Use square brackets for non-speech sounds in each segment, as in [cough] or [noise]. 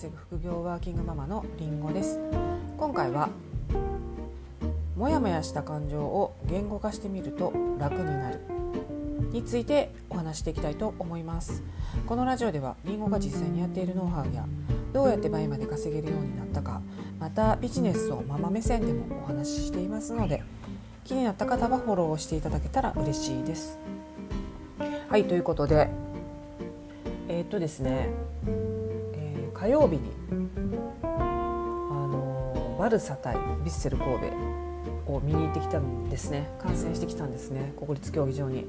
稼ぐ副業ワーキングママのりんごです。今回はもやもやした感情を言語化してみると楽になるについてお話していきたいと思います。このラジオではりんごが実際にやっているノウハウやどうやって倍まで稼げるようになったかまたビジネスをママ目線でもお話ししていますので気になった方はフォローしていただけたら嬉しいです。はいということでえー、っとですね火曜日にあのバルサ対ヴィッセル神戸を見に行ってきたんですね観戦してきたんですね国立競技場に。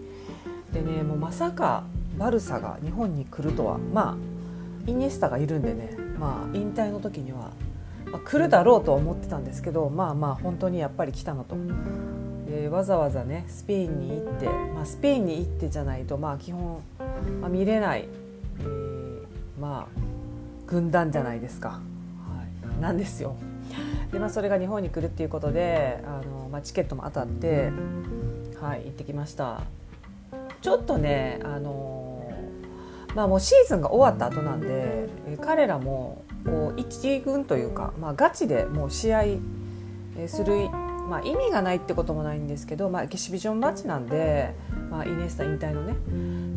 でねもうまさかバルサが日本に来るとはまあイニエスタがいるんでね、まあ、引退の時には、まあ、来るだろうとは思ってたんですけどまあまあ本当にやっぱり来たのと。でわざわざねスペインに行って、まあ、スペインに行ってじゃないとまあ基本、まあ、見れない、えー、まあ軍団じゃないですか、はい、なんですよ。でまあ、それが日本に来るっていうことであの、まあ、チケットも当たって、はい、行ってきました。ちょっとねあの、まあ、もうシーズンが終わった後なんで彼らもこう一軍というか、まあ、ガチでもう試合する、まあ、意味がないってこともないんですけど、まあ、エキシビジョンマッチなんで、まあ、イネスタ引退のね。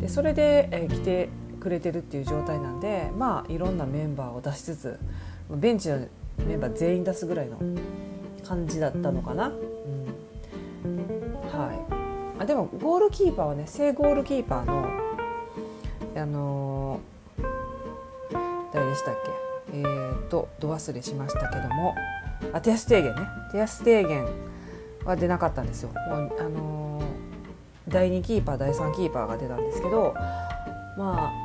でそれで、えー、来てくれてるっていう状態なんでまあいろんなメンバーを出しつつベンチのメンバー全員出すぐらいの感じだったのかな。うん、はいあでもゴールキーパーはね正ゴールキーパーのあのー、誰でしたっけ？えーと、ど忘れしましたけどもあテアステーゲンねテアステーゲンは出なかったんですよ。もうあのー、第2キーパー第3キーパーが出たんですけどまあ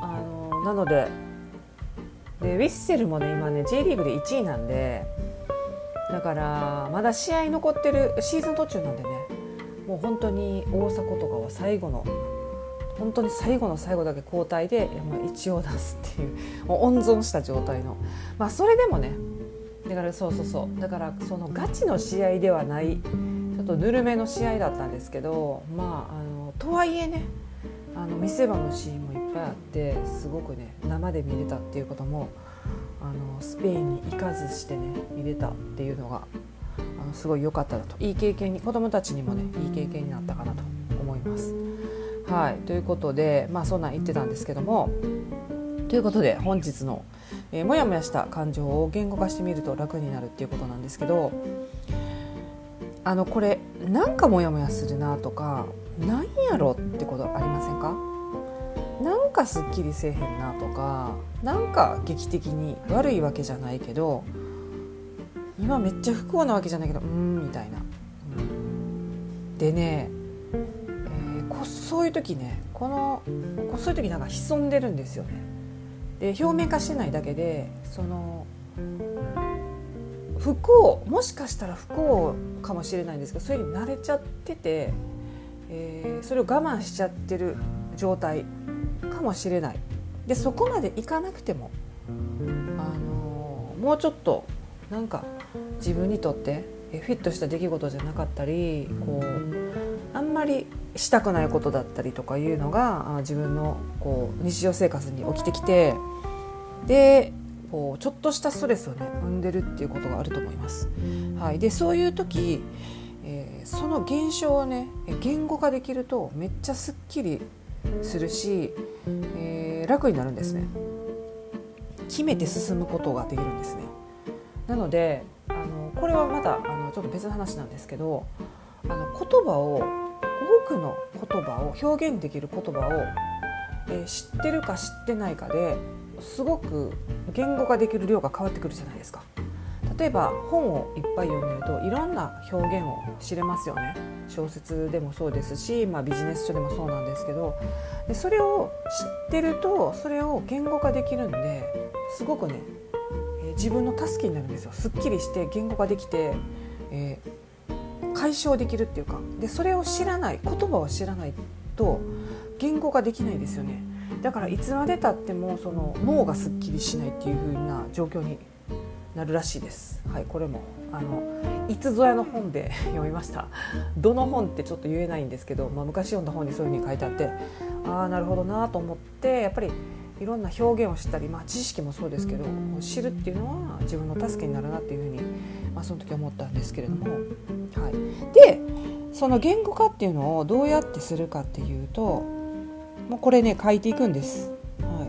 なのででヴィッセルもね今ね J リーグで1位なんでだからまだ試合残ってるシーズン途中なんでねもう本当に大迫とかは最後の本当に最後の最後だけ交代で、ま、一応出すっていうもう温存した状態の。まあそれでもねだからそうそうそう。だからそのガチの試合ではないちょっとぬるめの試合だったんですけどまああのとはいえねあの見せ場のシーンもいっぱいあってすごくね生で見れたっていうこともあのスペインに行かずしてね見れたっていうのがあのすごい良かったなといい経験に子どもたちにもねいい経験になったかなと思います。はいということでまあそんなん言ってたんですけどもということで本日の、えー、もやもやした感情を言語化してみると楽になるっていうことなんですけどあのこれなんかモヤモヤするなとかなんやろってことありませんか？なんかすっきりせえへんなとかなんか劇的に悪いわけじゃないけど今めっちゃ不幸なわけじゃないけどうんみたいな。でね、えー、こそういう時ねこのこそういう時なんか潜んでるんですよね。で表面化してないだけでその不幸もしかしたら不幸かもしれないんですけどそれに慣れちゃっててえー、それを我慢しちゃってる状態かもしれないでそこまでいかなくても、あのー、もうちょっとなんか自分にとってフィットした出来事じゃなかったりこうあんまりしたくないことだったりとかいうのが自分のこう日常生活に起きてきてでこうちょっとしたストレスをね生んでるっていうことがあると思います。はい、でそういう時えー、その現象をね言語化できるとめっちゃすっきりするし、えー、楽になるんですね決めて進むことができるんですねなのであのこれはまたあのちょっと別の話なんですけどあの言葉を多くの言葉を表現できる言葉を、えー、知ってるか知ってないかですごく言語化できる量が変わってくるじゃないですか。例えば本をいっぱい読んでるといろんな表現を知れますよね。小説でもそうですし、まあ、ビジネス書でもそうなんですけど。でそれを知ってるとそれを言語化できるんですごくね、えー、自分の助けになるんですよ。すっきりして言語化できて、えー、解消できるっていうか。でそれを知らない言葉を知らないと言語化できないですよね。だからいつまでたってもその脳がすっきりしないっていう風な状況になるらしいです。はい、これもあのいつぞやの本で [laughs] 読みました。どの本ってちょっと言えないんですけど、まあ、昔読んだ本にそういうふうに書いてあって、ああなるほどなと思ってやっぱり、いろんな表現をしたり、まあ、知識もそうですけど知るっていうのは自分の助けになるなっていうふうに、まあ、その時思ったんですけれども、はい、でその言語化っていうのをどうやってするかっていうともうこれね書いていくんです。は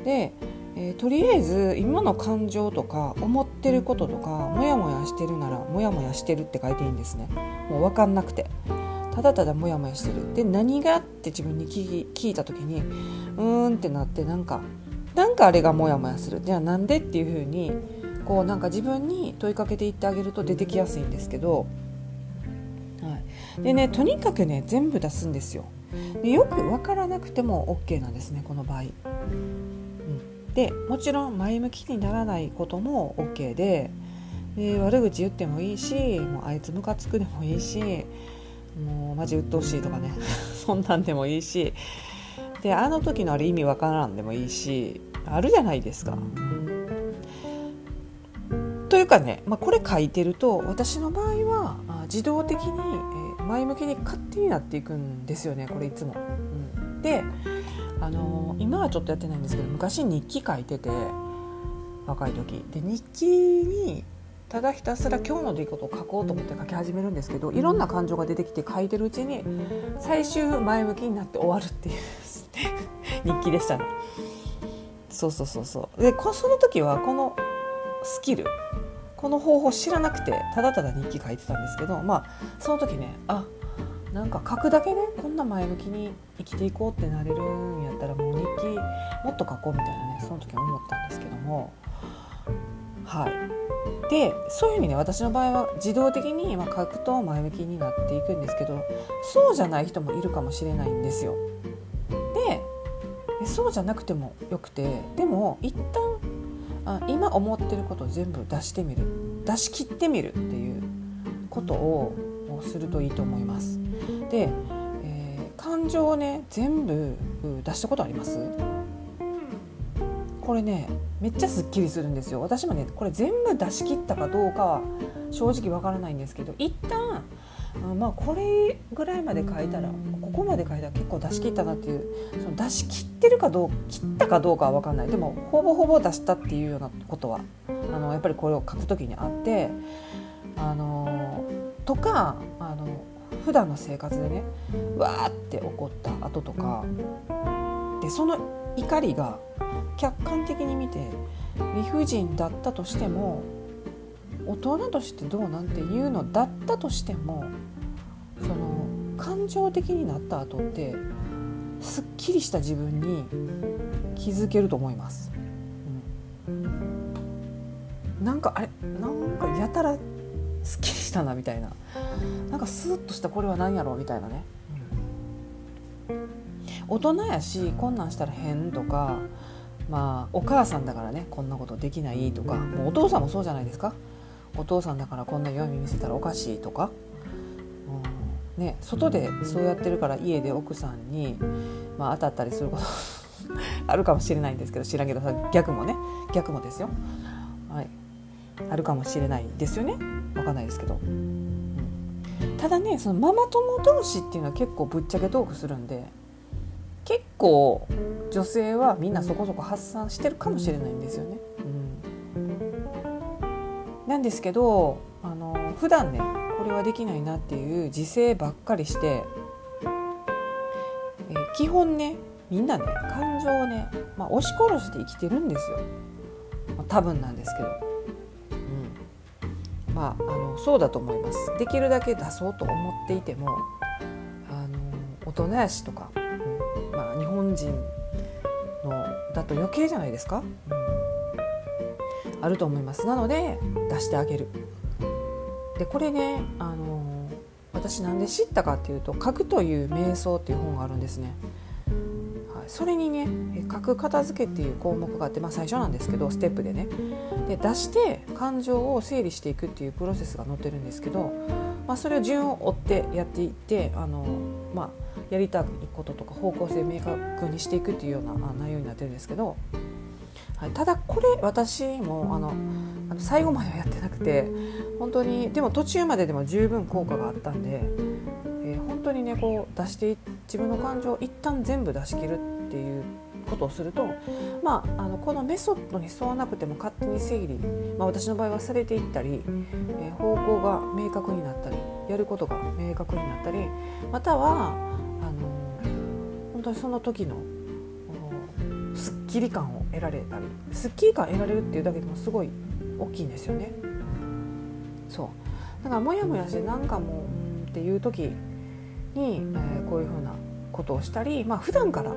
い、でえー、とりあえず今の感情とか思ってることとかモヤモヤしてるならモヤモヤしてるって書いていいんですね。もう分かんなくて。ただただモヤモヤしてる。で何がって自分に聞いた時にうーんってなってなんかなんかあれがモヤモヤする。じゃあなんでっていう風にこうなんか自分に問いかけていってあげると出てきやすいんですけど、はい、でねとにかくね全部出すんですよ。でよく分からなくても OK なんですねこの場合。でもちろん前向きにならないことも OK でで悪口言ってもいいしもうあいつムカつくでもいいしもうマジ鬱陶しいとかね [laughs] そんなんでもいいしであの時のあれ意味わからんでもいいしあるじゃないですか。というかね、まあ、これ書いてると私の場合は自動的に前向きに勝手になっていくんですよねこれいつも。うん、であの今はちょっとやってないんですけど昔日記書いてて若い時。で日記にただひたすら今日の出来事を書こうと思って書き始めるんですけどいろんな感情が出てきて書いてるうちに最終前向きになって終わるっていう [laughs] 日記でしたね。そうそうそうそう。でその時はこのスキルこの方法知らなくてただただ日記書いてたんですけどまあその時ねあなんか書くだけでこんな前向きに生きていこうってなれるんやったらもう日記もっと書こうみたいなねその時は思ったんですけどもはいでそういうふうにね私の場合は自動的に、書くと前向きになっていくんですけどそうじゃない人もいるかもしれないんですよ。でそうじゃなくてもよくてでも一旦あ今思ってることを全部出してみる出し切ってみるっていうことをするといいと思います。で、えー、感情をね全部出したことあります？これねめっちゃすっきりするんですよ。私もねこれ全部出し切ったかどうかは正直わからないんですけど一旦まあこれぐらいまで書いたらここまで書いたら結構出し切ったなっていうその出し切ってるかどう切ったかどうかは分かんない。でもほぼほぼ出したっていうようなことはあのやっぱりこれを書く時にあってあのとかあの普段の生活でねわーって怒った後とかでその怒りが客観的に見て理不尽だったとしても大人としてどうなんていうのだったとしてもその感情的になった後ってすっきりした自分に気づけると思います。うん、なんかあれなんかやたらすっきりたなみたいな。なんかスーッとしたこれは何やろうみたいなね、うん、大人やしこんなんしたら変とかまあお母さんだからねこんなことできないとかもうお父さんもそうじゃないですか。お父さんだからこんな弱み見せたらおかしいとか、うん、ね、外でそうやってるから家で奥さんに、まあ、当たったりすること [laughs] あるかもしれないんですけど知らんけど逆もね。逆もですよ、はい、あるかもしれないですよね。分かんないですけど、うん、ただねそのママ友同士っていうのは結構ぶっちゃけトークするんで結構女性はみんなそこそこ発散してるかもしれないんですよね。うん、なんですけどあの普段ねこれはできないなっていう自制ばっかりして、えー、基本ねみんなね感情をね、まあ、押し殺して生きてるんですよ、まあ、多分なんですけど。まあ、あのそうだと思います。できるだけ出そうと思っていてもあの大人やしとか、うんまあ、日本人のだと余計じゃないですか、うん、あると思います。なので出してあげる。でこれねあの私なんで知ったかっていうと「書くという瞑想」っていう本があるんですね。それにね書く片付けっていう項目があって、まあ、最初なんですけどステップでね。で出して感情を整理していくっていうプロセスが載ってるんですけど、まあ、それを順を追ってやっていってあの、まあ、やりたいこととか方向性明確にしていくっていうような内容になってるんですけど、はい、ただこれ私もあのあの最後まではやってなくて本当にでも途中まででも十分効果があったんで、えー、本当にねこう出して自分の感情を一旦全部出し切るっていうことをすると、まあ、あのこのメソッドに沿わなくても勝手に整理、まあ、私の場合はされていったり、えー、方向が明確になったりやることが明確になったりまたはあの本当にその時のすっきり感を得られたりすっきり感得られるっていうだけでもすごい大きいんですよね。そうだからモヤモヤして何かもうっていう時に、えー、こういうふうなことをしたり、まあ普段から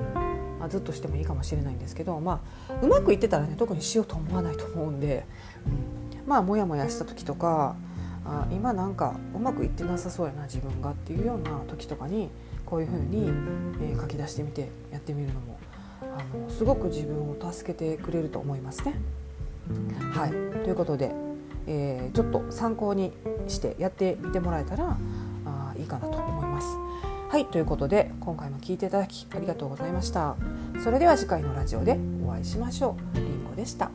あ、ずっとしてもいいかもしれないんですけど、まあ、うまくいってたらね特にしようと思わないと思うんで、うん、まあモヤモヤした時とかあ今なんかうまくいってなさそうやな自分がっていうような時とかにこういうふうに、えー、書き出してみてやってみるのもあのすごく自分を助けてくれると思いますね。はいということで、えー、ちょっと参考にしてやってみてもらえたらあいいかなと思います。はいということで今回も聞いていただきありがとうございました。それでは次回のラジオでお会いしましょう。りんごでした。